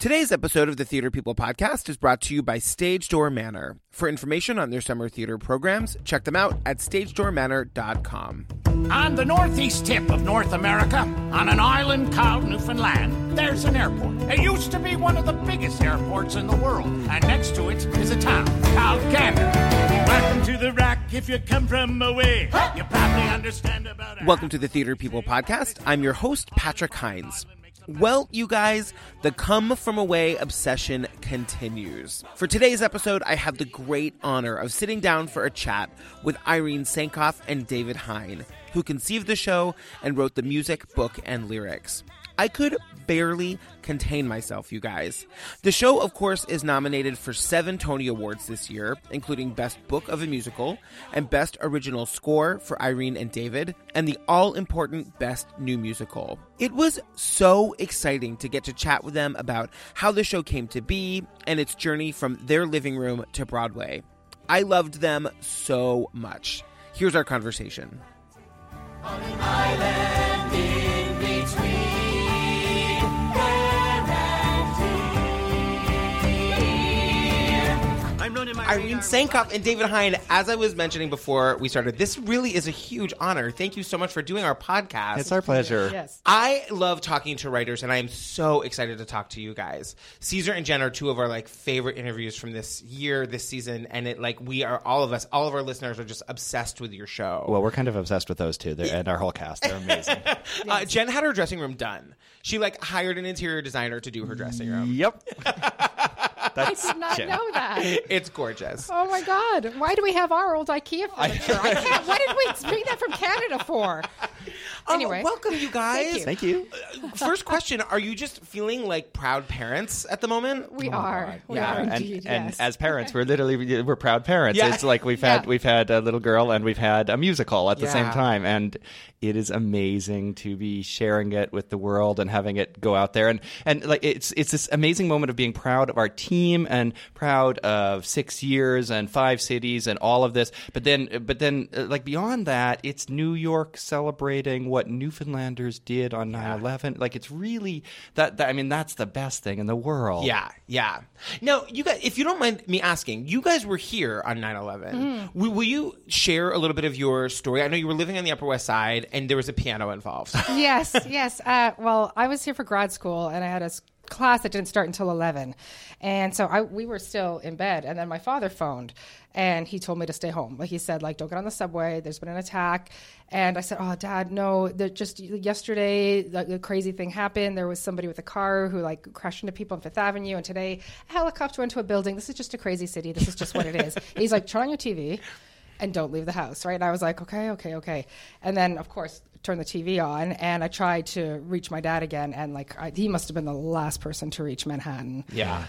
Today's episode of the Theater People podcast is brought to you by Stage Door Manor. For information on their summer theater programs, check them out at stagedoormanor.com. On the northeast tip of North America, on an island called Newfoundland, there's an airport. It used to be one of the biggest airports in the world, and next to it is a town called Gander. Welcome to the rock if you come from away. You probably understand about Welcome to the Theater People podcast. I'm your host, Patrick Hinds. Well, you guys, the come from away obsession continues. For today's episode, I have the great honor of sitting down for a chat with Irene Sankoff and David Hein, who conceived the show and wrote the music, book, and lyrics. I could barely contain myself, you guys. The show, of course, is nominated for seven Tony Awards this year, including Best Book of a Musical and Best Original Score for Irene and David, and the all important Best New Musical. It was so exciting to get to chat with them about how the show came to be and its journey from their living room to Broadway. I loved them so much. Here's our conversation. Irene Sankoff and David Hein, as I was mentioning before we started, this really is a huge honor. Thank you so much for doing our podcast. It's our pleasure. Yes. I love talking to writers, and I am so excited to talk to you guys. Caesar and Jen are two of our like favorite interviews from this year, this season, and it like we are all of us, all of our listeners are just obsessed with your show. Well, we're kind of obsessed with those two, They're, and our whole cast. They're amazing. uh, Jen had her dressing room done. She like hired an interior designer to do her dressing room. yep. I did not Jen. know that. It's gorgeous. Oh my God! Why do we have our old IKEA furniture? I can't. What did we bring that from Canada for? Um, Anyway, welcome you guys. you. Thank you. First question: Are you just feeling like proud parents at the moment? we are. We Yeah. are And, indeed. and yes. as parents, we're literally we're proud parents. Yeah. It's like we've had Yeah. we've had a little girl and we've had a musical at the same time, and it is amazing to be sharing it with the world and having it go out there. And and like it's it's this amazing moment of being proud of our team and proud of six years and five cities and all of this. But then but then uh, like beyond that, it's New York celebrating what Newfoundlanders did on 9-11. Like it's really that, that I mean that's the best thing in the world. Yeah, yeah. Now, you guys, if you don't mind me asking, you guys were here on 9 11. Will, will you share a little bit of your story? I know you were living on the Upper West Side and there was a piano involved. yes, yes. Uh, well, I was here for grad school, and I had a s- class that didn't start until eleven, and so I we were still in bed, and then my father phoned, and he told me to stay home. Like he said, like don't get on the subway. There's been an attack, and I said, oh, Dad, no. That just yesterday, the, the crazy thing happened. There was somebody with a car who like crashed into people on Fifth Avenue, and today a helicopter went into a building. This is just a crazy city. This is just what it is. He's like, turn on your TV and don't leave the house, right? And I was like, okay, okay, okay. And then, of course, turn the TV on, and I tried to reach my dad again, and like I, he must have been the last person to reach Manhattan. yeah.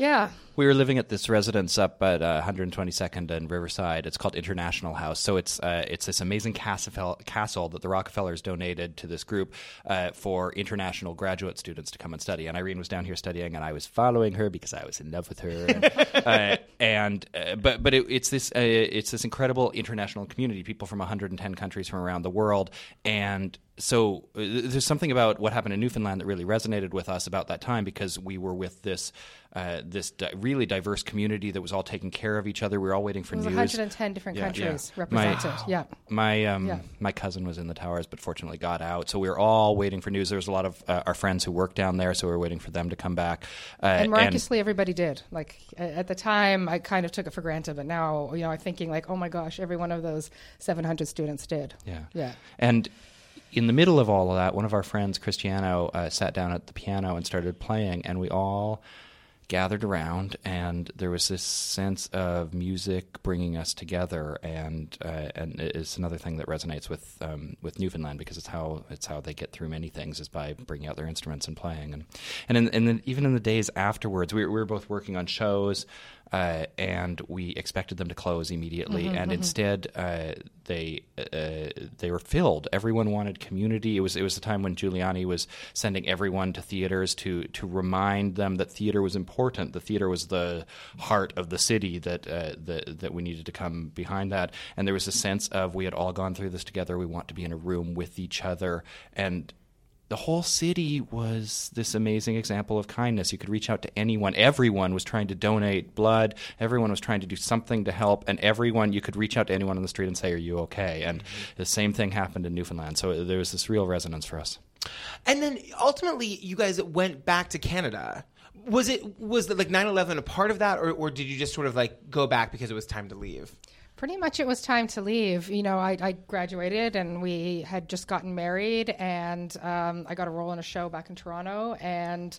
Yeah, We were living at this residence up at uh, 122nd and Riverside. It's called International House. So it's uh, it's this amazing castle, castle that the Rockefellers donated to this group uh, for international graduate students to come and study. And Irene was down here studying, and I was following her because I was in love with her. And, uh, and uh, but but it, it's this uh, it's this incredible international community, people from 110 countries from around the world, and so there's something about what happened in Newfoundland that really resonated with us about that time because we were with this uh, this di- really diverse community that was all taking care of each other. We were all waiting for news. 110 different Yeah, countries yeah. represented. My- yeah. My um, Yeah. my cousin was in the towers, but fortunately got out. So we were all waiting for news. There was a lot of uh, our friends who worked down there, so we were waiting for them to come back. Uh, And miraculously, everybody did. Like at the time, I kind of took it for granted, but now, you know, I'm thinking like, oh my gosh, every one of those 700 students did. Yeah. Yeah. And in the middle of all of that, one of our friends, Cristiano, uh, sat down at the piano and started playing, and we all gathered around, and there was this sense of music bringing us together, and uh, and it's another thing that resonates with um, with Newfoundland because it's how it's how they get through many things is by bringing out their instruments and playing, and and in, and then even in the days afterwards, we we were both working on shows. Uh, and we expected them to close immediately, and instead uh, they uh, they were filled. Everyone wanted community. It was it was the time when Giuliani was sending everyone to theaters to to remind them that theater was important. The theater was the heart of the city. That uh, that that we needed to come behind that. And there was a sense of we had all gone through this together. We want to be in a room with each other and the whole city was this amazing example of kindness. You could reach out to anyone. Everyone was trying to donate blood. Everyone was trying to do something to help, and everyone you could reach out to anyone on the street and say, "Are you okay?" And mm-hmm. the same thing happened in Newfoundland. So there was this real resonance for us. And then ultimately, you guys went back to Canada. Was it was the, like 9-11 a part of that, or, or did you just sort of like go back because it was time to leave? Pretty much it was time to leave. You know, I, I graduated and we had just gotten married, and um, I got a role in a show back in Toronto. And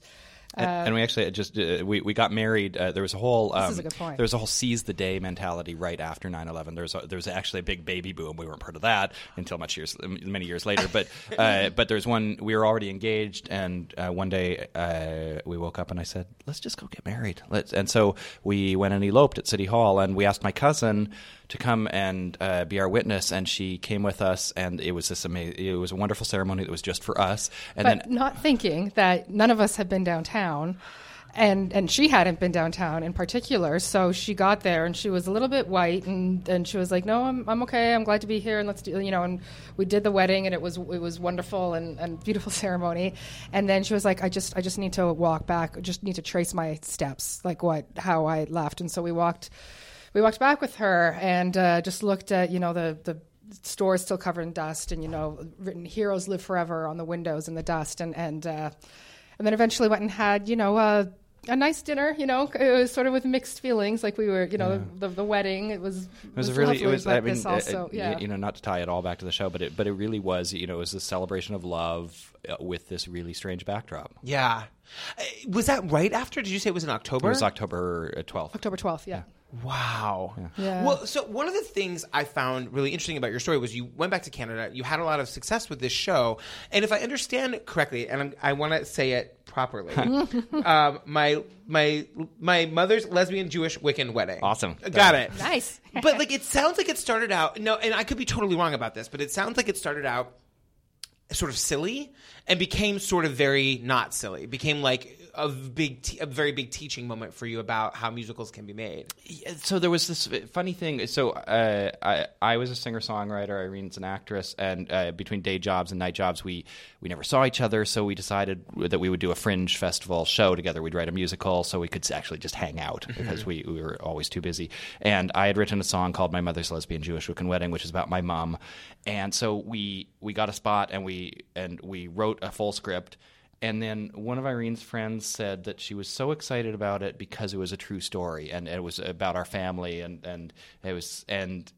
and, and we actually just uh, we, we got married. Uh, there was a whole um, is a good point. there was a whole seize the day mentality right after 9-11. There was a, there was actually a big baby boom. We weren't part of that until much years many years later. But uh, but there's one we were already engaged, and uh, one day uh, we woke up and I said, "Let's just go get married." Let's, and so we went and eloped at City Hall, and we asked my cousin to come and uh, be our witness, and she came with us, and it was this amazing. It was a wonderful ceremony that was just for us, and but then not thinking that none of us had been downtown. And and she hadn't been downtown in particular, so she got there and she was a little bit white, and, and she was like, "No, I'm, I'm okay. I'm glad to be here, and let's do you know." And we did the wedding, and it was it was wonderful and, and beautiful ceremony. And then she was like, "I just I just need to walk back. I just need to trace my steps, like what how I left." And so we walked we walked back with her and uh, just looked at you know the the stores still covered in dust and you know written "Heroes live forever" on the windows in the dust and and uh, and then eventually went and had you know. Uh, a nice dinner, you know. It was sort of with mixed feelings. Like we were, you know, the, the wedding. It was. It was a really. lovely, it was. but I mean, this uh, also, uh, yeah. you know, not to tie it all back to the show, but it, but it really was. You know, it was a celebration of love uh, with this really strange backdrop. Yeah. Uh, Was that right after? Did you say it was in October? It was October uh, twelfth. October twelfth. Yeah. Wow. Yeah. Well, so one of the things I found really interesting about your story was you went back to Canada. You had a lot of success with this show, and if I understand correctly, and I'm, I want to say it properly, um, my my my mother's lesbian Jewish Wiccan wedding. Awesome. Got it. Nice. but like, it sounds like it started out. No, and I could be totally wrong about this, but it sounds like it started out sort of silly and became sort of very not silly. Became like a big, te- a very big teaching moment for you about how musicals can be made. Yeah, so there was this funny thing. So uh, I, I was a singer songwriter. Irene's an actress, and uh, between day jobs and night jobs, we we never saw each other. So we decided that we would do a fringe festival show together. We'd write a musical, so we could actually just hang out because we, we were always too busy. And I had written a song called "My Mother's Lesbian Jewish Wiccan Wedding," which is about my mom. And so we we got a spot, and we and we wrote a full script. And then one of Irene's friends said that she was so excited about it because it was a true story and it was about our family and, and it was and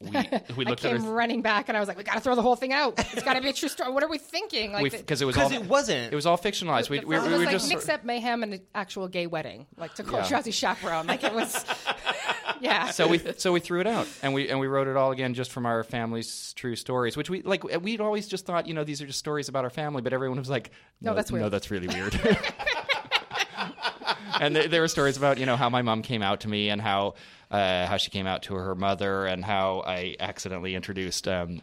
we we I looked at came her running back and I was like, "We got to throw the whole thing out. It's got to be a true story. What are we thinking?" Like, because it was all Because it wasn't. it was all fictionalized. We, the we, it we was were like just mix sort- up mayhem and an actual gay wedding, like to call Yeah. Shazzy chaperone. Like it was, yeah. so we so we threw it out and we and we wrote it all again just from our family's true stories, which we like. We'd always just thought, you know, these are just stories about our family, but everyone was like, No, that's weird. No, that's really weird. and th- there were stories about you know how my mom came out to me and how uh, how she came out to her mother and how I accidentally introduced. Um,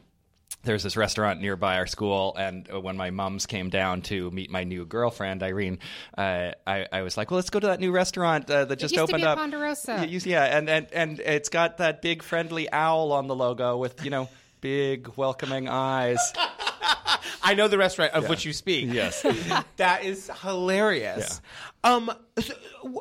there's this restaurant nearby our school, and uh, when my mums came down to meet my new girlfriend Irene, uh, I, I was like, "Well, let's go to that new restaurant uh, that just used to opened be up." Ponderosa. Y- you- Yeah, and, and and it's got that big friendly owl on the logo with you know big welcoming eyes. I know the restaurant of which you speak. Yes. that is hilarious. Um. So,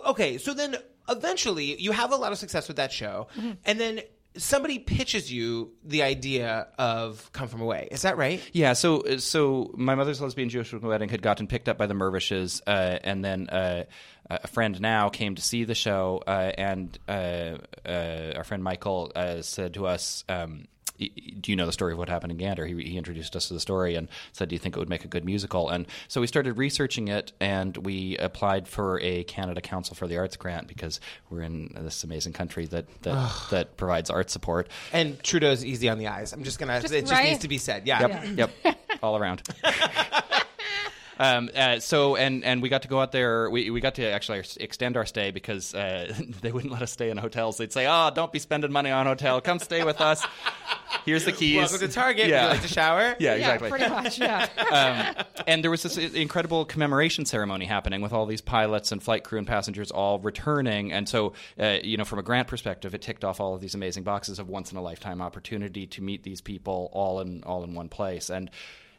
okay. So then, eventually, you have a lot of success with that show, and then somebody pitches you the idea of "Come From Away." Is that right? Yeah, so so my mother's lesbian Jewish wedding had gotten picked up by the Mirvishes, uh, and then uh, a friend now came to see the show, uh, and uh, uh, our friend Michael uh, said to us. Um, "Y- y- do you know the story of what happened in Gander? He, he introduced us to the story and said, "Do you think it would make a good musical?" And so we started researching it, and we applied for a Canada Council for the Arts grant because we're in this amazing country that that, that provides art support. And Trudeau's easy on the eyes. I'm just gonna. Just it just right? needs to be said. Yeah. Yep, yep, all around. Um, uh, so and and we got to go out there. We, we got to actually extend our stay because uh, they wouldn't let us stay in hotels. They'd say, "Oh, don't be spending money on hotel. Come stay with us. Here's the keys." Welcome to Target. Yeah. Would you like to shower? Yeah, yeah, exactly. pretty much. Yeah. and there was this incredible commemoration ceremony happening with all these pilots and flight crew and passengers all returning. And so, uh, you know, from a grant perspective, it ticked off all of these amazing boxes of once in a lifetime opportunity to meet these people all in all in one place. And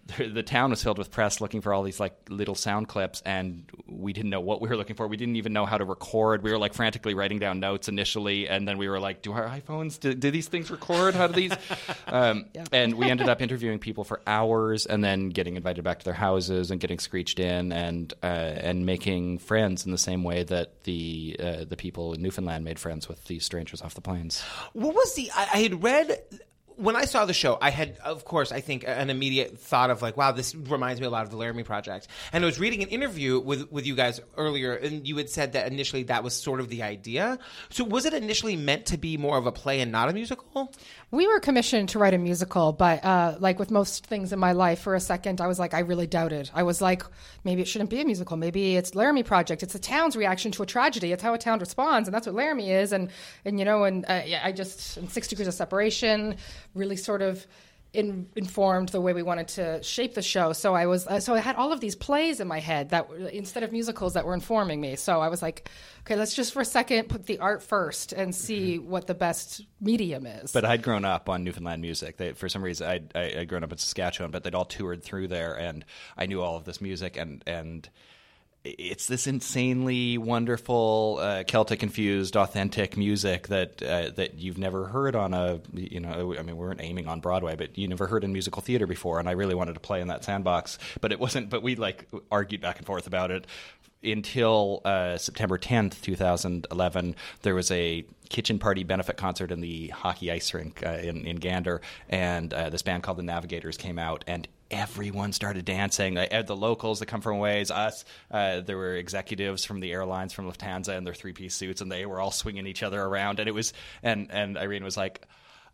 the, the town was filled with press looking for all these like little sound clips, and we didn't know what we were looking for. We didn't even know how to record. We were like frantically writing down notes initially, and then we were like, "Do our iPhones? Do, do these things record? How do these?" um, And we ended up interviewing people for hours, and then getting invited back to their houses and getting screeched in, and uh, and making friends in the same way that the uh, the people in Newfoundland made friends with these strangers off the planes. What was the? I, I had read when I saw the show. I had, of course, I think an immediate thought of like, wow, this reminds me a lot of the Laramie Project. And I was reading an interview with with you guys earlier, and you had said that initially that was sort of the idea. So was it initially meant to be more of a play and not a musical? We were commissioned to write a musical, but uh, like with most things in my life, for a second, I was like, I really doubted. I was like, maybe it shouldn't be a musical. Maybe it's Laramie Project. It's a town's reaction to a tragedy. It's how a town responds, and that's what Laramie is. And and you know, and uh, yeah, I just in Six Degrees of Separation really sort of. In, informed the way we wanted to shape the show. So I was uh, so I had all of these plays in my head that were, instead of musicals that were informing me. So I was like, okay, let's just for a second put the art first and see what the best medium is. But I'd grown up on Newfoundland music. They, for some reason, I'd, I, I'd grown up in Saskatchewan, but they'd all toured through there, and I knew all of this music, and and it's this insanely wonderful uh, Celtic infused, authentic music that uh, that you've never heard on a you know. I mean, we weren't aiming on Broadway, but you never heard in musical theater before, and I really wanted to play in that sandbox, but it wasn't. But we like argued back and forth about it until uh, September 10th, 2011, there was a kitchen party benefit concert in the hockey ice rink uh, in, in Gander, and uh, this band called the Navigators came out, and everyone started dancing. Uh, the locals that come from ways, us, uh, there were executives from the airlines, from Lufthansa, in their three piece suits, and they were all swinging each other around, and it was, and and Irene was like.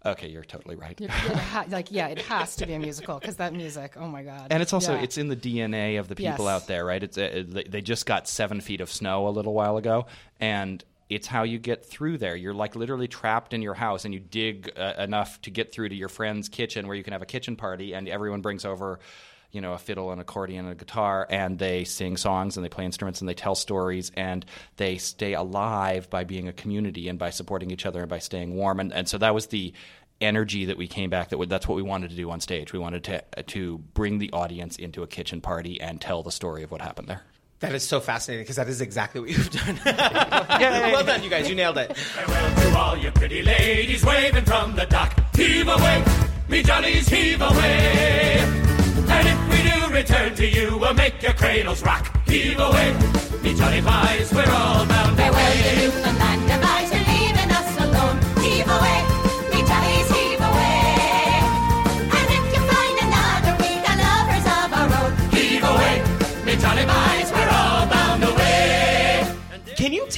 Okay, you're totally right. It ha- like yeah, it has to be a musical because that music. Oh my god! And it's also Yeah. it's in the DNA of the people Yes. out there, right? It's uh, they just got seven feet of snow a little while ago, and it's how you get through there. You're like literally trapped in your house, and you dig uh, enough to get through to your friend's kitchen, where you can have a kitchen party, and everyone brings over. You know, a fiddle, an accordion, and a guitar, and they sing songs and they play instruments and they tell stories and they stay alive by being a community and by supporting each other and by staying warm. And, and so that was the energy that we came back that that's what we wanted to do on stage. We wanted to to bring the audience into a kitchen party and tell the story of what happened there. That is so fascinating because that is exactly what you've done. well done, you guys. You nailed it. Farewell to all you pretty ladies waving from the dock. Heave away, me jollies, heave away. And if we do return to you, we'll make your cradles rock. Heave away, me jolly pies, we're all bound Farewell away. to Newfoundland device,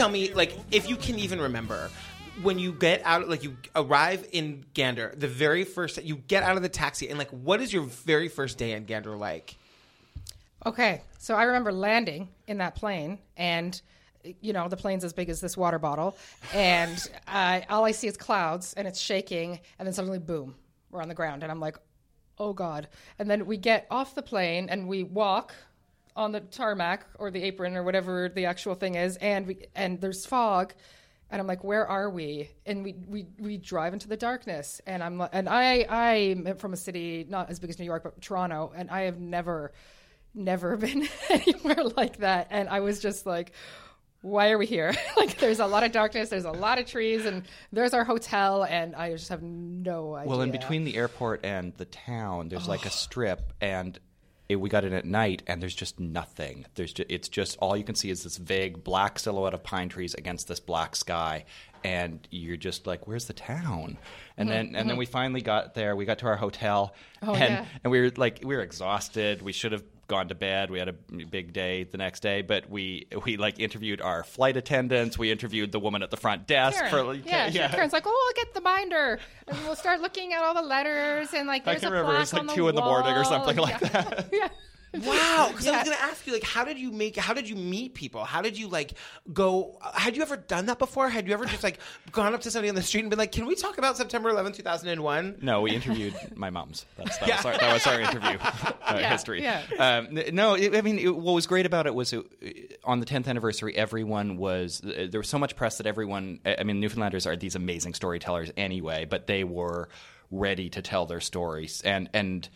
tell me, like, if you can even remember when you get out, like, you arrive in Gander, the very first you get out of the taxi, and like, what is your very first day in Gander like? Okay, so I remember landing in that plane, and you know the plane's as big as this water bottle, and uh, all I see is clouds, and it's shaking, and then suddenly, boom, we're on the ground, and I'm like, oh god! And then we get off the plane and we walk on the tarmac or the apron or whatever the actual thing is, and we and there's fog. And I'm like, where are we? And we, we, we drive into the darkness. And I'm and I I'm from a city not as big as New York, but Toronto, and I have never never been anywhere like that. And I was just like, why are we here? like, there's a lot of darkness, there's a lot of trees, and there's our hotel, and I just have no idea. Well, in between the airport and the town, there's like a strip, and it, we got in at night, and there's just nothing. There's ju- it's just all you can see is this vague black silhouette of pine trees against this black sky, and you're just like, "Where's the town?" And mm-hmm, then and then mm-hmm. we finally got there. We got to our hotel, Oh, and yeah. and we were like, we were exhausted. We should have gone to bed. We had a big day the next day, but we we like interviewed our flight attendants. We interviewed the woman at the front desk Karen. for yeah, yeah. Karen's like, oh, I'll get the binder, and we'll start looking at all the letters, and like, I can a remember it was like on the two in the morning or something like yeah. that. yeah. Wow, because I was going to ask you, like, how did you make? How did you meet people? How did you like go? Had you ever done that before? Had you ever just like gone up to somebody on the street and been like, "Can we talk about September 11, 2001?" No, we interviewed my mom's. That's, that, Yeah. was our, that was our interview uh, Yeah, history. yeah. Um, no, it, I mean, it, what was great about it was it, on the 10th anniversary, everyone was, uh, there was so much press that everyone, I I mean, Newfoundlanders are these amazing storytellers anyway, but they were ready to tell their stories. And, and,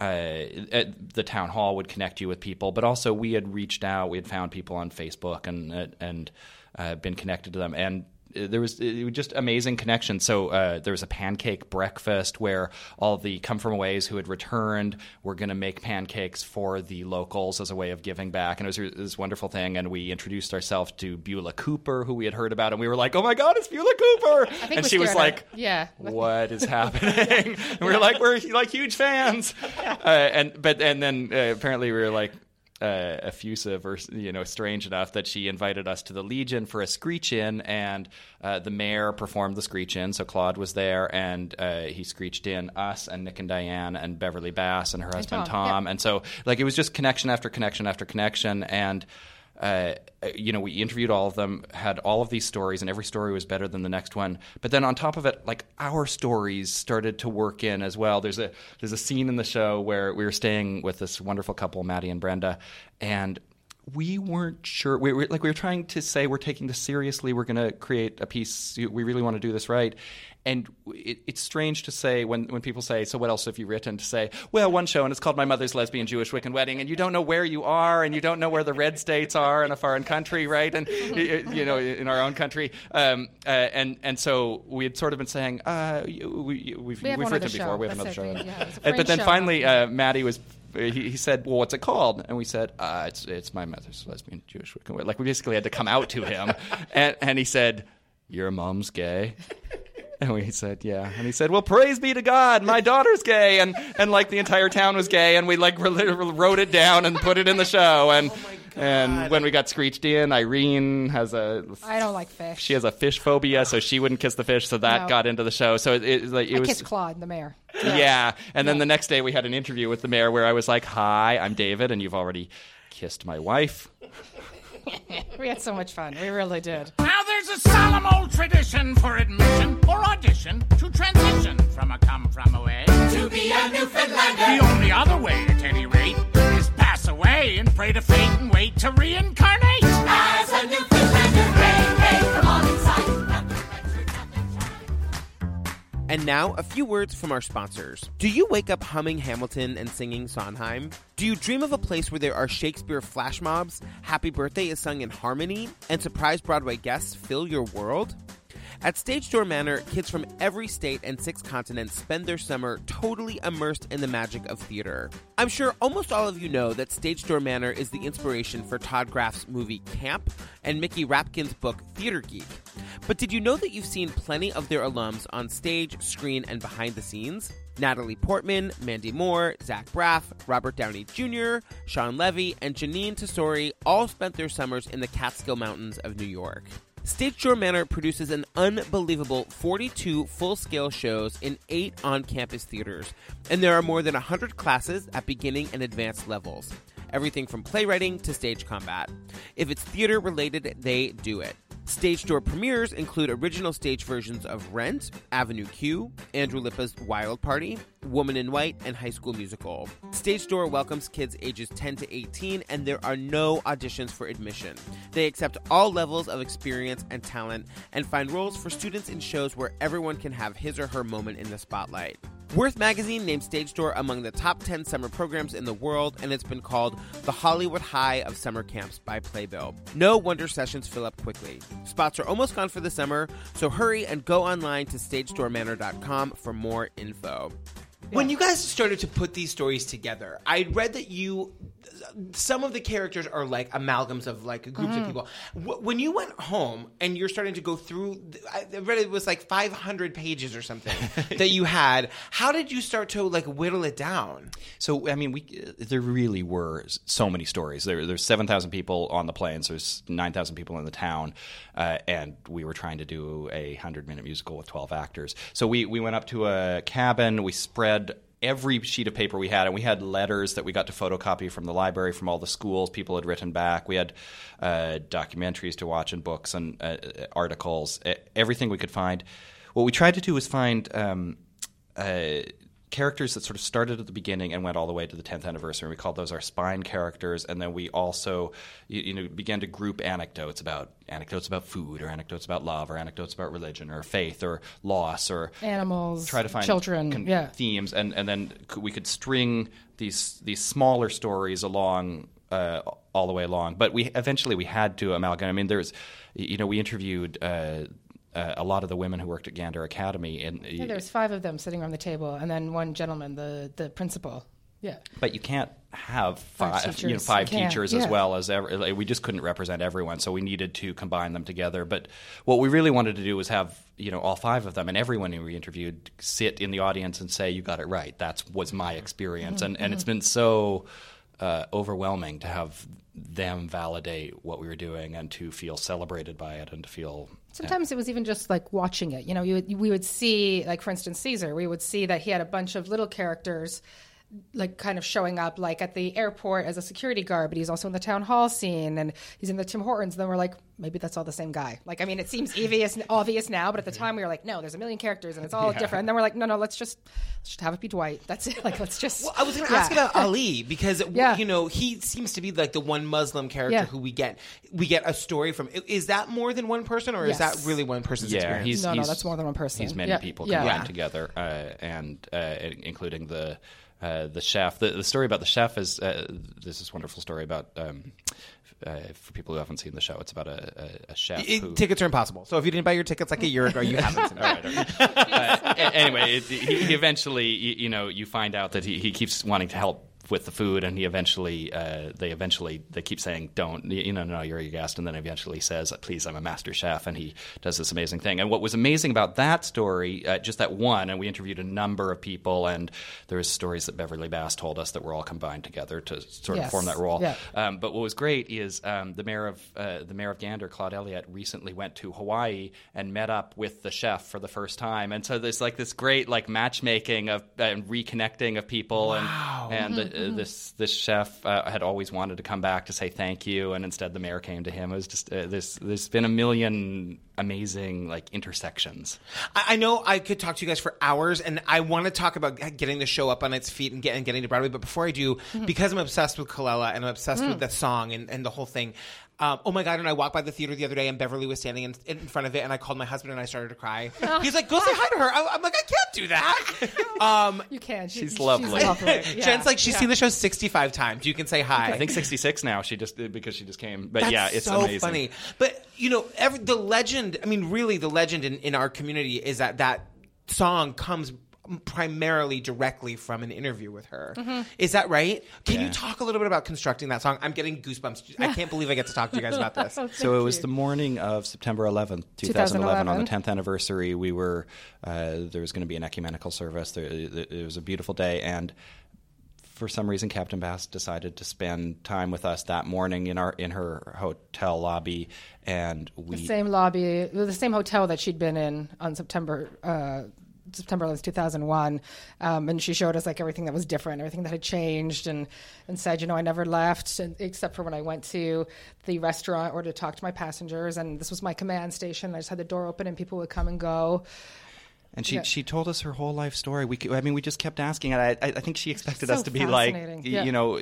uh, the town hall would connect you with people, but also we had reached out, we had found people on Facebook and and uh, been connected to them, and there was it was just amazing connection. So uh, there was a pancake breakfast where all the come from aways who had returned were going to make pancakes for the locals as a way of giving back, and it was this wonderful thing. And we introduced ourselves to Beulah Cooper, who we had heard about, and we were like, "Oh my God, it's Beulah Cooper!" and she was like, Yeah. what is happening?" and we were like, "We're like huge fans," uh, and but and then uh, apparently we were like uh, effusive or you know strange enough that she invited us to the Legion for a screech in, and uh, the mayor performed the screech in. So Claude was there, and uh, he screeched in us and Nick and Diane and Beverly Bass and her husband Tom, Tom, yeah. and so like it was just connection after connection after connection, and. Uh, you know, we interviewed all of them, had all of these stories, and every story was better than the next one. But then on top of it, like our stories started to work in as well. There's a there's a scene in the show where we were staying with this wonderful couple, Maddie and Brenda, and we weren't sure. We were like we were trying to say we're taking this seriously. We're going to create a piece. We really want to do this right. And it, it's strange to say when, when people say, "So what else have you written?" To say, "Well, one show, and it's called My Mother's Lesbian Jewish Wiccan Wedding," and you don't know where you are, and you don't know where the red states are in a foreign country, right? And you know, in our own country, um, uh, and and so we had sort of been saying, uh, we, we've, We have we've written before. We have That's another show, Yeah, but then show. finally, uh, Maddie was he, he said, "Well, what's it called?" And we said, uh, "It's it's my mother's lesbian Jewish Wiccan wedding." Like we basically had to come out to him, and and he said, "Your mom's gay." And we said, yeah. And he said, well, praise be to God, my daughter's gay. And, and like the entire town was gay. And we like re- wrote it down and put it in the show. And, oh and when we got screeched in, Irene has a, I don't like fish. she has a fish phobia, so she wouldn't kiss the fish. So that No. got into the show. So it, it, like, it I was, kissed Claude, the mayor. yeah. And then the next day we had an interview with the mayor where I was like, hi, I'm David, and you've already kissed my wife. We had so much fun. We really did. Now there's a solemn old tradition for admission or audition to transition from a come from away. To be a Newfoundlander. The only other way, at any rate, is pass away and pray to fate and wait to reincarnate. As a Newfoundlander. And now, a few words from our sponsors. Do you wake up humming Hamilton and singing Sondheim? Do you dream of a place where there are Shakespeare flash mobs, Happy Birthday is sung in harmony, and surprise Broadway guests fill your world? At Stage Door Manor, kids from every state and six continents spend their summer totally immersed in the magic of theater. I'm sure almost all of you know that Stage Door Manor is the inspiration for Todd Graff's movie Camp and Mickey Rapkin's book Theater Geek. But did you know that you've seen plenty of their alums on stage, screen, and behind the scenes? Natalie Portman, Mandy Moore, Zach Braff, Robert Downey Jr., Shawn Levy, and Jeanine Tesori all spent their summers in the Catskill Mountains of New York. Stage Door Manor produces an unbelievable 42 full scale shows in eight on campus theaters, and there are more than 100 classes at beginning and advanced levels. Everything from playwriting to stage combat. If it's theater related, they do it. Stage door premieres include original stage versions of Rent, Avenue Q, Andrew Lippa's Wild Party, Woman in White, and High School Musical. Stage Door welcomes kids ages 10 to 18, and there are no auditions for admission. They accept all levels of experience and talent and find roles for students in shows where everyone can have his or her moment in the spotlight. Worth magazine named Stage Door among the top 10 summer programs in the world, and it's been called the Hollywood High of summer camps by Playbill. No wonder sessions fill up quickly. Spots are almost gone for the summer, so hurry and go online to stagedoormanor.com for more info. When you guys started to put these stories together, I read that you, some of the characters are like amalgams of like groups Mm-hmm. of people. Wh- When you went home and you're starting to go through, I read it was like 500 pages or something that you had. How did you start to like whittle it down? So I mean, we there really were so many stories. There, there's seven thousand people on the planes. There's nine thousand people in the town, uh, and we were trying to do a hundred minute musical with twelve actors. So we we went up to a cabin. We spread every sheet of paper we had, and we had letters that we got to photocopy from the library from all the schools. People had written back. We had uh, documentaries to watch and books and uh, articles. Everything we could find. What we tried to do was find. Um, uh, characters that sort of started at the beginning and went all the way to the 10th anniversary. We called those our spine characters, and then we also you, you know began to group anecdotes about anecdotes about food, or anecdotes about love, or anecdotes about religion, or faith, or loss, or Animals, try to find children, con- yeah. themes, and and then we could string these these smaller stories along. Uh, all the way along, but we eventually we had to amalgamate. I mean, there's, you know, we interviewed uh, uh, a lot of the women who worked at Gander Academy, and Yeah, there's five of them sitting around the table, and then one gentleman, the the principal. Yeah. but you can't have Five five, you know, teachers. five You can't, as well as every, like, we just couldn't represent everyone, so we needed to combine them together. But what we really wanted to do was have you know all five of them and everyone who we interviewed sit in the audience and say, "You got it right. That was my experience," and and it's been so. Uh, overwhelming to have them validate what we were doing and to feel celebrated by it and to feel Sometimes it was even just like watching it. You know, you would, we would see, like for instance, Caesar. We would see that he had a bunch of little characters, like kind of showing up, like at the airport as a security guard, but he's also in the town hall scene, and he's in the Tim Hortons. And then we're like, maybe that's all the same guy. Like, I mean, it seems obvious, obvious now, but at the time we were like, no, there's a million characters, and it's all different. And then we're like, no, no, let's just let's just have it be Dwight. That's it. Like, let's just. Well, I was going to Yeah. ask about Ali because Yeah. you know he seems to be like the one Muslim character Yeah. who we get we get a story from. Is that more than one person, or is that really one person's yeah, experience? he's No, no, that's more than one person. He's many Yeah, people yeah. combined Yeah. together, uh, and uh, including the uh, the chef. The, the story about the chef is uh, this is wonderful story about. Um, uh, for people who haven't seen the show, it's about a, a, a chef. It- who, tickets are impossible. So if you didn't buy your tickets like a year ago, you haven't. Seen it. All right, all right. Uh, anyway, it, he, he eventually, you, you know, you find out that he, he keeps wanting to help with the food, and he eventually, uh, they eventually, they keep saying, "Don't, you know, no, you're a guest," and then eventually says, "Please, I'm a master chef," and he does this amazing thing. And what was amazing about that story, uh, just that one, and we interviewed a number of people, and there was stories that Beverly Bass told us that were all combined together to sort of form that role. Yeah. Um, but what was great is um, the mayor of uh, the mayor of Gander, Claude Elliott, recently went to Hawaii and met up with the chef for the first time, and so there's like this great like matchmaking of and reconnecting of people, and and the, uh, this this chef uh, had always wanted to come back to say thank you, and instead the mayor came to him. It was just uh, there's there's been a million amazing like intersections. I I know I could talk to you guys for hours, and I want to talk about getting the show up on its feet and, get, and getting to Broadway. But before I do, Mm-hmm. because I'm obsessed with Colella and I'm obsessed Mm. with the song and, and the whole thing. Um, oh my god! And I walked by the theater the other day, and Beverly was standing in, in front of it, and I called my husband, and I started to cry. He's like, "Go say hi to her." I, I'm like, "I can't do that." um, You can. She- She's lovely. Yeah. Jen's like, she's Yeah. seen the show 65 times. You can say hi. I think 66 now. She just because she just came, but That's yeah, it's so amazing. funny. But you know, every, the legend. I mean, really, the legend in, in our community is that that song comes primarily directly from an interview with her. Mm-hmm. Is that right? Can you talk a little bit about constructing that song? I'm getting goosebumps. I can't believe I get to talk to you guys about this. So it was the morning of September 11th, 2011, on the 10th anniversary. We were uh, there was going to be an ecumenical service. There, it it was a beautiful day, and for some reason, Captain Bass decided to spend time with us that morning in our in her hotel lobby, and we the same lobby, the same hotel that she'd been in on September. September 11th, 2001, um, and she showed us like everything that was different, everything that had changed, and and said, you know, I never left and, except for when I went to the restaurant or to talk to my passengers, and this was my command station. I just had the door open, and people would come and go. And she, Yeah. she told us her whole life story. We, I mean, we just kept asking. I, I think she expected so us to be like, Yeah. you know,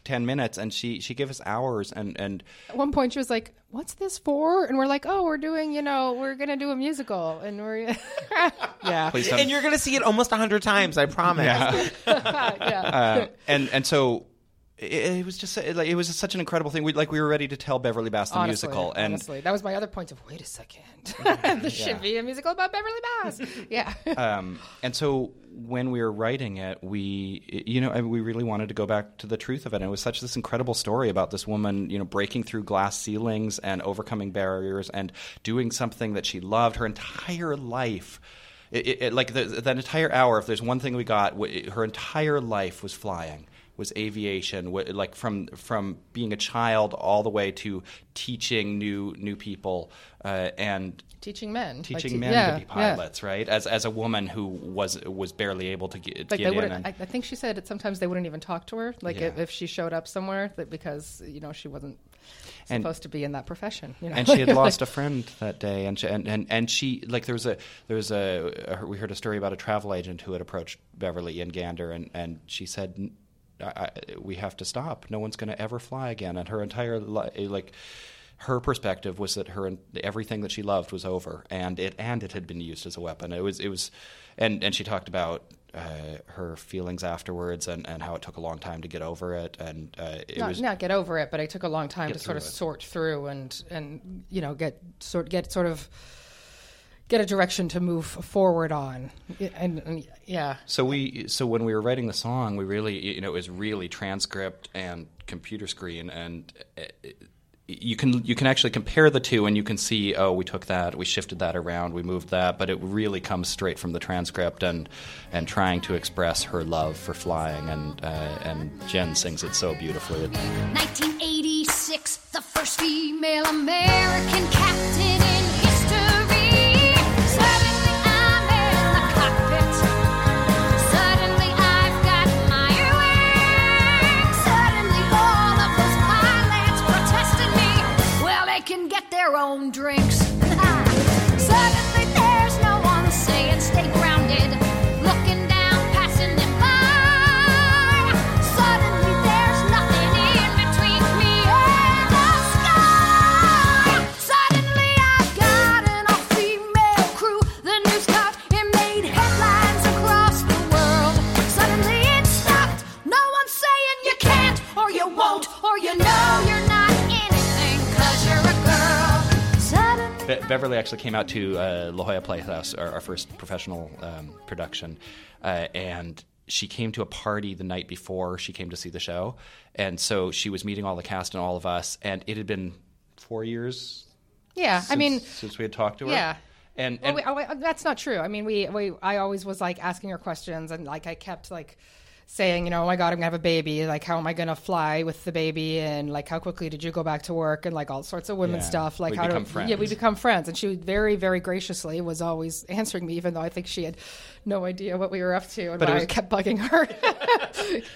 uh, ten minutes, and she, she gave us hours. And, and At one point, she was like, "What's this for?" And we're like, "Oh, we're doing, you know, we're gonna do a musical." And we're, yeah, please. And you're going to see it almost 100 times, I promise. yeah. uh, and and so it, it was just like it was such an incredible thing. We like we were ready to tell Beverly Bass the honestly, musical, and honestly, that was my other point of wait a second, this should be a musical about Beverly Bass. Yeah, um, and so when we were writing it, we you know I mean, we really wanted to go back to the truth of it. And it was such this incredible story about this woman, you know, breaking through glass ceilings and overcoming barriers and doing something that she loved her entire life. It, it, like the, that entire hour, if there's one thing we got, w- her entire life was flying. Was aviation like from from being a child all the way to teaching new new people uh, and teaching men, teaching te- men yeah, to be yeah. pilots, right? As as a woman who was was barely able to get, Like get they in. wouldn't. And, I, I think she said that sometimes they wouldn't even talk to her. Like if, Yeah. if she showed up somewhere, that because you know she wasn't. And- supposed to be in that profession. You know? and she had lost a friend that day and she, and, and and she like there was a there was a, a we heard a story about a travel agent who had approached Beverly and Gander and and she said "N- I, I, we have to stop. No one's going to ever fly again. And her entire li- like her perspective was that her everything that she loved was over. And it and it had been used as a weapon. It was it was and and she talked about uh, her feelings afterwards and, and how it took a long time to get over it. And uh, it not, was not get over it, but it took a long time to sort of it. sort through and and you know get sort get sort of get a direction to move forward on. And, and yeah, So we so when we were writing the song, we really you know it was really transcript and computer screen, and uh, you can you can actually compare the two, and you can see oh we took that, we shifted that around, we moved that, but it really comes straight from the transcript and and trying to express her love for flying, and uh, and Jen sings it so beautifully. 1986, the first female American captain their own drinks. Suddenly actually came out to uh, La Jolla Playhouse, our, our first professional um, production, uh, and she came to a party the night before she came to see the show, and so she was meeting all the cast and all of us, and it had been four years. yeah. Since, I mean, since we had talked to her, Yeah. and, Well, we, oh, that's not true. I mean, we, we, I always was like asking her questions, and like I kept like saying, you know, oh my god, I'm gonna have a baby. Like, how am I gonna fly with the baby? And like, how quickly did you go back to work? And like all sorts of women Yeah. stuff. Like, We how do yeah, we become friends. And she very, very graciously was always answering me, even though I think she had no idea what we were up to and But it why was- I kept bugging her.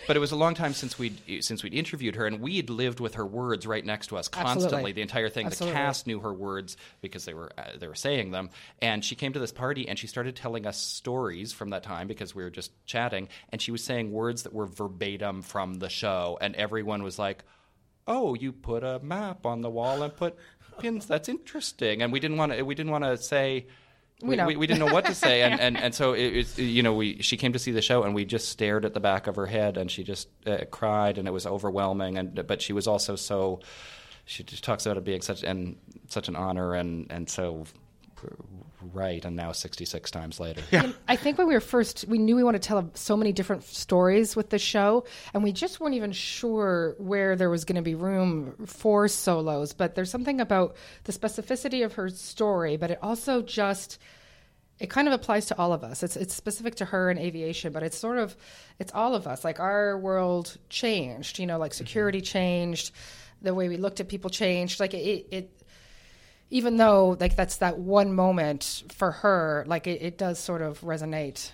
But it was a long time since we'd since we'd interviewed her, and we'd lived with her words right next to us constantly. Absolutely. The entire thing. Absolutely. The cast knew her words because they were uh, they were saying them. And she came to this party, and she started telling us stories from that time because we were just chatting. And she was saying words that were verbatim from the show, and everyone was like, "Oh, you put a map on the wall and put pins. That's interesting." And we didn't want to. We didn't want to say. We, know. we, we didn't know what to say, and, and, and so it, was you know we she came to see the show, and we just stared at the back of her head, and she just uh, cried, and it was overwhelming, and but she was also so she just talks about it being such and such an honor, and and so right, and now sixty six times later, yeah. I think when we were first, we knew we wanted to tell so many different stories with the show, and we just weren't even sure where there was going to be room for solos. But there's something about the specificity of her story, but it also just it kind of applies to all of us. It's it's specific to her in aviation, but it's sort of it's all of us. Like our world changed, you know, like security mm-hmm. changed, the way we looked at people changed. Like it, it even though like that's that one moment for her, like it, it does sort of resonate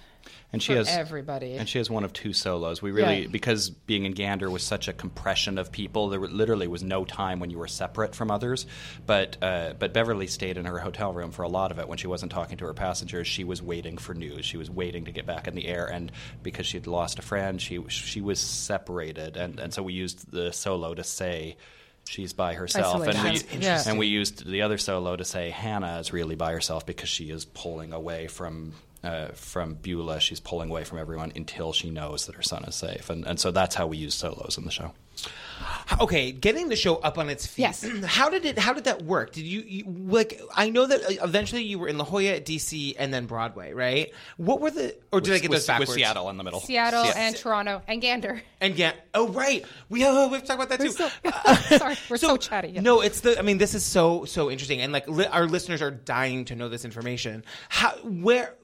and she has everybody. And she has one of two solos. We really, Yeah. because being in Gander was such a compression of people, there literally was no time when you were separate from others. But uh, but Beverly stayed in her hotel room for a lot of it when she wasn't talking to her passengers. She was waiting for news. She was waiting to get back in the air, and because she had lost a friend, she she was separated, and and so we used the solo to say. She's by herself, and we and we used the other solo to say Hannah is really by herself because she is pulling away from uh, from Beulah. She's pulling away from everyone until she knows that her son is safe, and and so that's how we use solos in the show. Okay, getting the show up on its feet. Yes. How did it? How did that work? Did you, you like? I know that uh, eventually you were in La Jolla, DC, and then Broadway, right? What were the? Or did I get with, those backwards? with Seattle in the middle. Seattle Se- and Toronto and Gander. And yeah. Oh, right. We have, we have to talk about that too. We're so- sorry, we're so chatty, yeah. No, it's the. I mean, this is so so interesting, and like li- our listeners are dying to know this information. How where?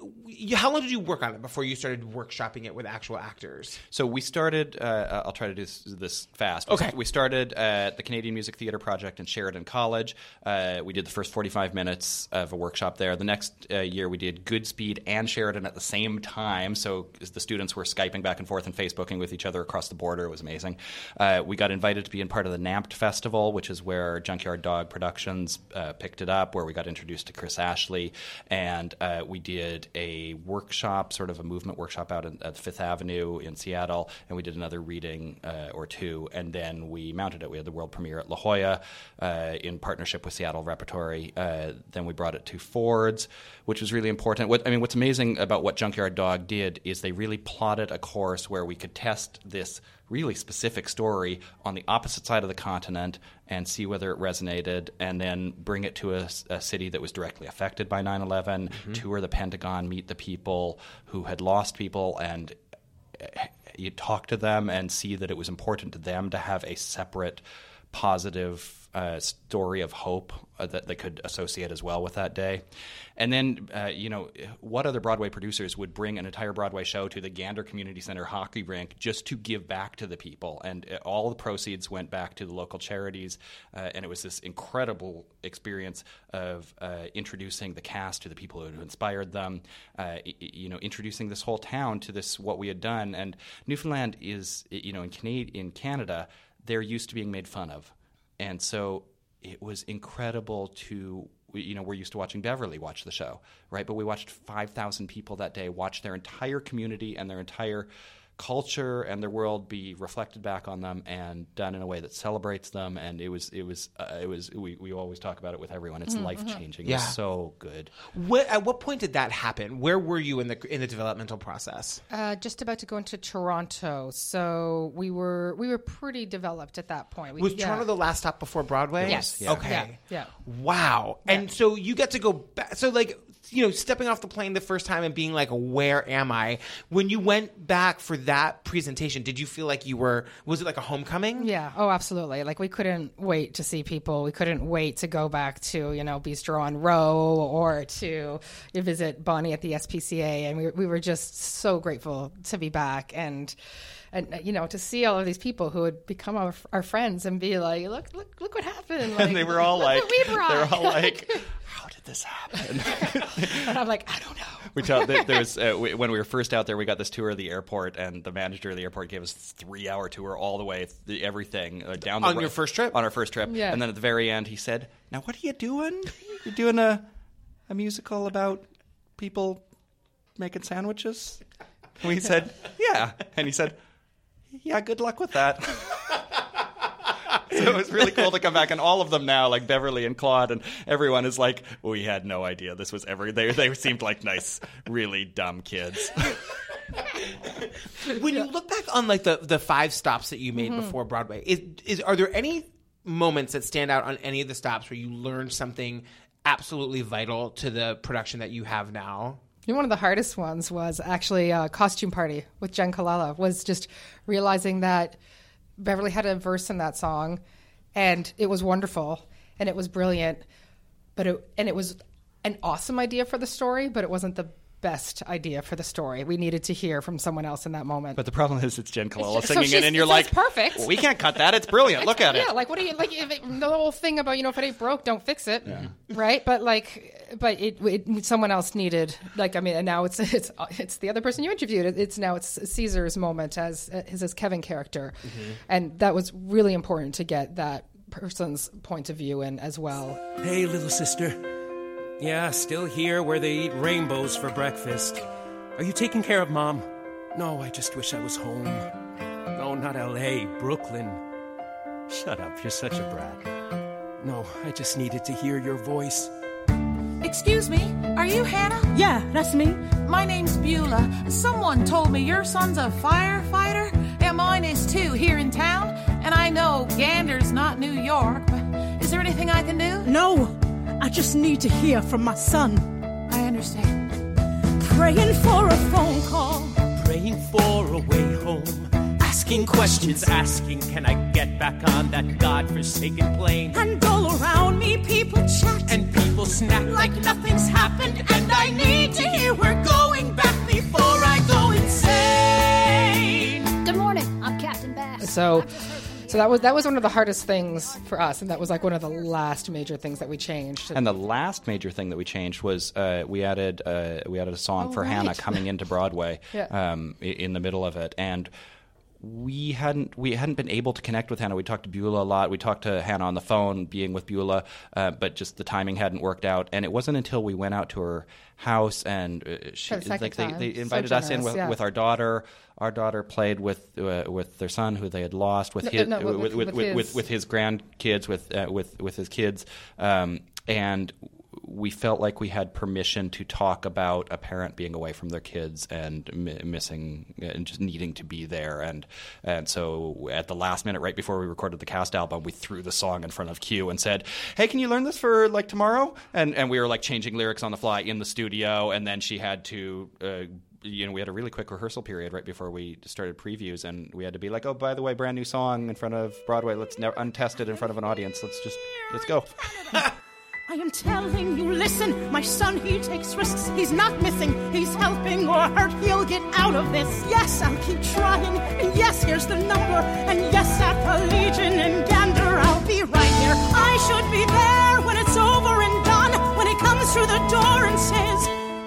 How long did you work on it before you started workshopping it with actual actors? So we started. Uh, I'll try to do this, this fast. Fast. Okay. We started at the Canadian Music Theatre Project in Sheridan College. Uh, we did the first 45 minutes of a workshop there. The next uh, year, we did Goodspeed and Sheridan at the same time. So the students were Skyping back and forth and Facebooking with each other across the border. It was amazing. Uh, we got invited to be in part of the NAMT Festival, which is where Junkyard Dog Productions uh, picked it up, where we got introduced to Chris Ashley. And uh, we did a workshop, sort of a movement workshop out in, at Fifth Avenue in Seattle. And we did another reading uh, or two. And then we mounted it. We had the world premiere at La Jolla uh, in partnership with Seattle Repertory. Uh, then we brought it to Ford's, which was really important. What, I mean, what's amazing about what Junkyard Dog did is they really plotted a course where we could test this really specific story on the opposite side of the continent and see whether it resonated and then bring it to a, a city that was directly affected by 9 11, tour the Pentagon, meet the people who had lost people, and you talk to them and see that it was important to them to have a separate positive uh, story of hope uh, that they could associate as well with that day. And then, uh, you know, what other Broadway producers would bring an entire Broadway show to the Gander Community Center hockey rink just to give back to the people? And uh, all the proceeds went back to the local charities. Uh, and it was this incredible experience of uh, introducing the cast to the people who had inspired them, uh, you know, introducing this whole town to this, what we had done. And Newfoundland is, you know, in, Canada, in Canada, they're used to being made fun of. And so it was incredible to you know we're used to watching Beverly watch the show, right? But we watched 5,000 people that day watch their entire community and their entire culture and their world be reflected back on them and done in a way that celebrates them and it was it was uh, it was we, we always talk about it with everyone it's life changing Yeah. it was so good What, at what point did that happen? Where were you in the in the developmental process? Uh, just about to go into Toronto, so we were we were pretty developed at that point. We, Was yeah. Toronto the last stop before Broadway? Yes. Yeah. Okay. Yeah, yeah. Wow. And so you get to go back. So like you know, stepping off the plane the first time and being like, "Where am I?" When you went back for that presentation, did you feel like you were? Was it like a homecoming? Yeah. Oh, absolutely. Like we couldn't wait to see people. We couldn't wait to go back to you know Bistro on Roe or to visit Bonnie at the SPCA, and we we were just so grateful to be back and. And uh, you know, to see all of these people who had become our, our friends and be like, look, look, look what happened! Like, and they were all like what we brought. they were all like how did this happen and I'm like, I don't know. We tell, there, there was uh, we, when we were first out there, we got this tour of the airport, and the manager of the airport gave us three-hour tour all the way, th- everything uh, down the On ro- your first trip? On our first trip, Yeah. and then at the very end, he said, "Now, what are you doing? You're doing a a musical about people making sandwiches?" And we said, "Yeah," and he said, "Yeah, good luck with that." So it was really cool to come back, and all of them now, like Beverly and Claude, and everyone is like, "We had no idea this was ever." They they seemed like nice, really dumb kids. When you look back on like the the five stops that you made Mm-hmm. before Broadway, is is are there any moments that stand out on any of the stops where you learned something absolutely vital to the production that you have now? One of the hardest ones was actually a costume party with Jenn Colella. Was just realizing that Beverly had a verse in that song, and it was wonderful and it was brilliant, but it and it was an awesome idea for the story, but it wasn't the best idea for the story. We needed to hear from someone else in that moment. But the problem is, it's Jenn Colella So singing it, and you're like, perfect. We can't cut that. It's brilliant. Look at it. yeah, like what do you like? If it, the whole thing about you know if it ain't broke, don't fix it, right? But like, but it, it someone else needed like I mean, and now it's it's it's the other person you interviewed. It's now it's Caesar's moment as his as Kevin character, mm-hmm. and that was really important to get that person's point of view in as well. Hey, little sister. Yeah, still here where they eat rainbows for breakfast. Are you taking care of Mom? No, I just wish I was home. No, not LA, Brooklyn. Shut up, you're such a brat. No, I just needed to hear your voice. Excuse me, are you Hannah? Yeah, that's me. My name's Beulah. Someone told me your son's a firefighter. and mine is too, here in town. And I know Gander's not New York, but is there anything I can do? No, I just need to hear from my son. I understand. Praying for a phone call. Praying for a way home. Asking questions, asking, can I get back on that godforsaken plane? And all around me, people chat. And people snack Like nothing's happened, and I need to hear we're going back before I go insane. Good morning. I'm Captain Bass. So So that was that was one of the hardest things for us, and that was like one of the last major things that we changed. And the last major thing that we changed was uh, we added uh, we added a song Oh, for Hannah coming into Broadway Yeah. um, in the middle of it, and we hadn't we hadn't been able to connect with Hannah. We talked to Beulah a lot. We talked to Hannah on the phone, being with Beulah, uh, but just the timing hadn't worked out. And it wasn't until we went out to her house and uh, she the like they, they So invited us in with, yeah. with our daughter. Our daughter played with uh, with their son who they had lost with No, his no, with- with, with- with, with with, his- with his grandkids with uh, with with his kids, um, and we felt like we had permission to talk about a parent being away from their kids and mi- missing and just needing to be there. And and so at the last minute, right before we recorded the cast album, we threw the song in front of Q and said, "Hey, can you learn this for like tomorrow?" And and we were like changing lyrics on the fly in the studio, and then she had to. Uh, you know, we had a really quick rehearsal period right before we started previews, and we had to be like, "Oh, by the way, brand new song in front of Broadway. Let's never untested in front of an audience. Let's just let's go." I am telling you, listen, my son, he takes risks. He's not missing, he's helping or hurt. He'll get out of this. Yes, I'll keep trying. And yes, here's the number. And yes, at the Legion in Gander, I'll be right here. I should be there when it's over and done. When he comes through the door and says,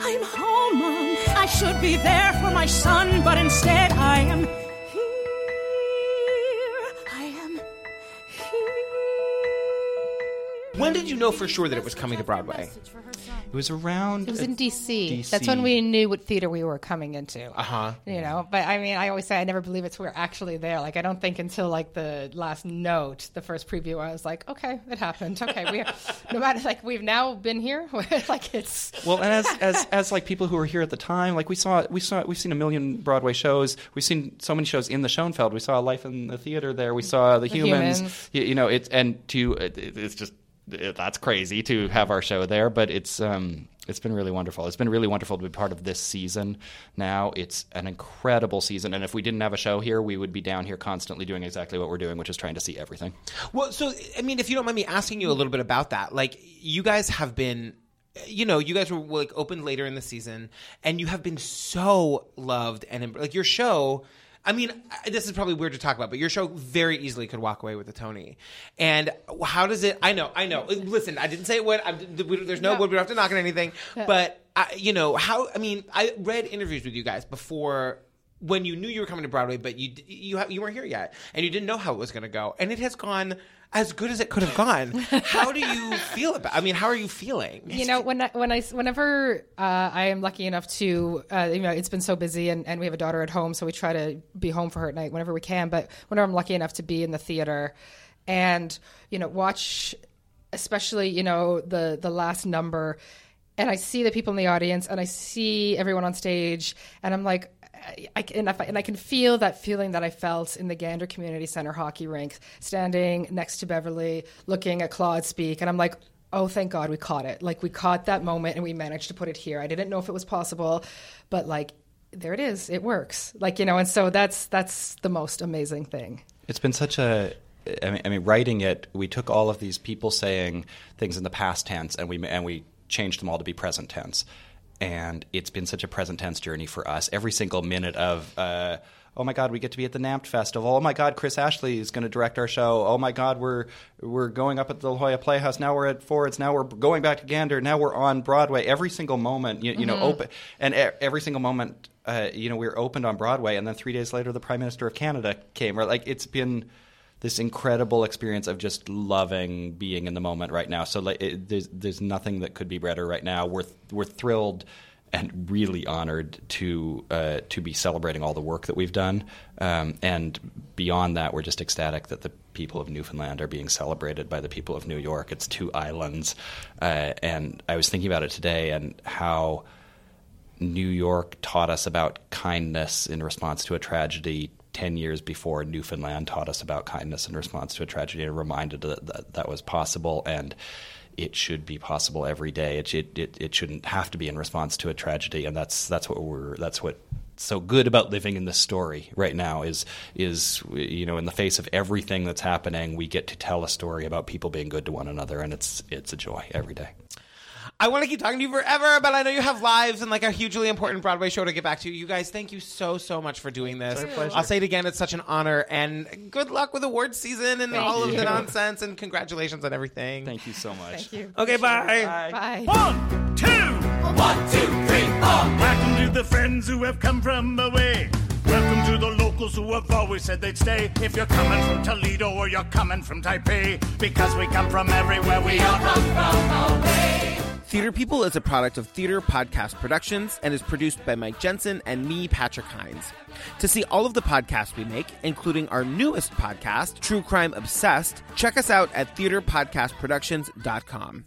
I'm home, Mom. I should be there for my son, but instead I am When did you know for sure that it was coming to Broadway? It was around. It was in DC. DC. That's when we knew what theater we were coming into. Uh huh. You know, but I mean, I always say I never believe it's we're actually there. Like I don't think until like the last note, the first preview, I was like, okay, it happened. Okay, we no matter like we've now been here. like it's Well, and as, as as like people who were here at the time, like we saw we saw we've seen a million Broadway shows. We've seen so many shows in the Schoenfeld. We saw Life in the Theater there. We saw The, Humans. Humans. You, you know, it's and to it, it's just it, that's crazy to have our show there, but it's um it's been really wonderful. It's been really wonderful to be part of this season. Now it's an incredible season, and if we didn't have a show here, we would be down here constantly doing exactly what we're doing, which is trying to see everything. Well, so I mean, if you don't mind me asking you a little bit about that, like you guys have been, you know, you guys were like opened later in the season, and you have been so loved and like your show. I mean, this is probably weird to talk about, but your show very easily could walk away with a Tony. And how does it? I know, I know. Uh, listen, I didn't say it would. I'm, there's no No. wood. We don't have to knock on anything. But I, you know how? I mean, I read interviews with you guys before when you knew you were coming to Broadway, but you you ha- you weren't here yet, and you didn't know how it was going to go, and it has gone as good as it could have gone. how do you feel about? I mean, how are you feeling? you know when I, when I whenever uh, I am lucky enough to uh, you know it's been so busy and, and we have a daughter at home so we try to be home for her at night whenever we can but whenever I'm lucky enough to be in the theater and you know watch especially you know the the last number and I see the people in the audience and I see everyone on stage and I'm like I, and, I, and I can feel that feeling that I felt in the Gander Community Center hockey rink, standing next to Beverly, looking at Claude speak, and I'm like, oh, thank God we caught it. Like we caught that moment and we managed to put it here. I didn't know if it was possible, but like there it is. It works. Like you know, and so that's that's the most amazing thing. It's been such a. I mean, I mean, writing it, we took all of these people saying things in the past tense, and we and we changed them all to be present tense. And it's been such a present tense journey for us. Every single minute of, uh, oh my God, we get to be at the NAMT festival. Oh my God, Chris Ashley is going to direct our show. Oh my God, we're we're going up at the La Jolla Playhouse. Now we're at Ford's. Now we're going back to Gander. Now we're on Broadway. Every single moment, you, you know, open and every single moment, uh, you know, we were opened on Broadway. And then three days later, the Prime Minister of Canada came. Or like it's been this incredible experience of just loving being in the moment right now. So like, it, there's there's nothing that could be better right now. We're we're thrilled and really honored to uh, to be celebrating all the work that we've done. Um, and beyond that, we're just ecstatic that the people of Newfoundland are being celebrated by the people of New York. It's two islands, uh, and I was thinking about it today and how. New York taught us about kindness in response to a tragedy 10 years before Newfoundland taught us about kindness in response to a tragedy and reminded that that, that was possible and it should be possible every day. It, should, it, it shouldn't have to be in response to a tragedy and that's that's what we're that's what so good about living in this story right now is is you know in the face of everything that's happening we get to tell a story about people being good to one another and it's it's a joy every day. I want to keep talking to you forever, but I know you have lives and like a hugely important Broadway show to get back to. You guys, thank you so so much for doing this. I'll say it again; it's such an honor, and good luck with awards season and all of the nonsense. And congratulations on everything. Thank you so much. Thank you. Okay, bye. Bye. One, two, one, two, three, four. Welcome to the friends who have come from away. Welcome to the locals who have always said they'd stay. If you're coming from Toledo or you're coming from Taipei, because we come from everywhere, we all come from away. Theater People is a product of Theater Podcast Productions and is produced by Mike Jensen and me, Patrick Hinds. To see all of the podcasts we make, including our newest podcast, True Crime Obsessed, check us out at theaterpodcastproductions.com.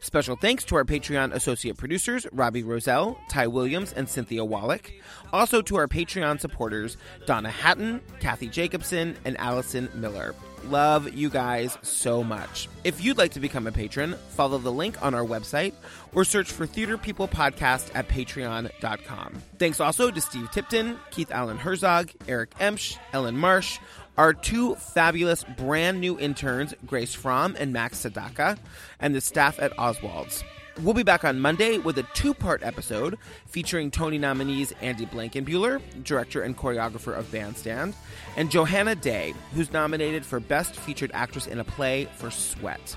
Special thanks to our Patreon associate producers, Robbie Roselle, Ty Williams, and Cynthia Wallach. Also to our Patreon supporters, Donna Hatton, Kathy Jacobson, and Allison Miller. Love you guys so much. If you'd like to become a patron, follow the link on our website or search for Theater People Podcast at patreon.com. Thanks also to Steve Tipton, Keith Allen Herzog, Eric Emsch, Ellen Marsh, our two fabulous brand new interns, Grace Fromm and Max Sadaka, and the staff at Oswald's. We'll be back on Monday with a two part episode featuring Tony nominees Andy Blankenbuehler, director and choreographer of Bandstand, and Johanna Day, who's nominated for Best Featured Actress in a Play for Sweat.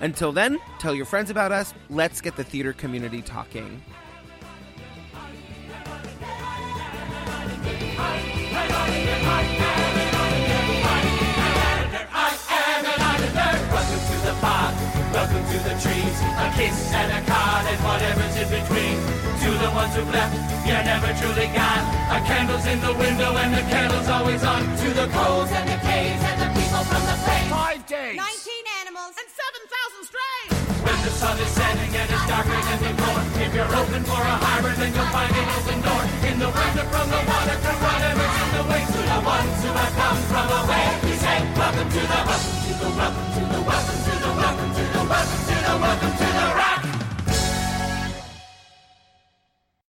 Until then, tell your friends about us. Let's get the theater community talking. Welcome to the trees. A kiss and a card and whatever's in between. To the ones who've left, you're never truly gone. A candle's in the window and the candle's always on. To the coals and the caves and the people from the plains. Five days. 19 animals and 7,000 strays. When the sun is setting and it's darker than before. If you're open for a harbor, then you'll find an open door. In the winter from the water to whatever's in the way. To the ones who have come from away. We say, welcome to the, welcome to the, welcome to the, welcome to the, welcome to the, welcome to the, welcome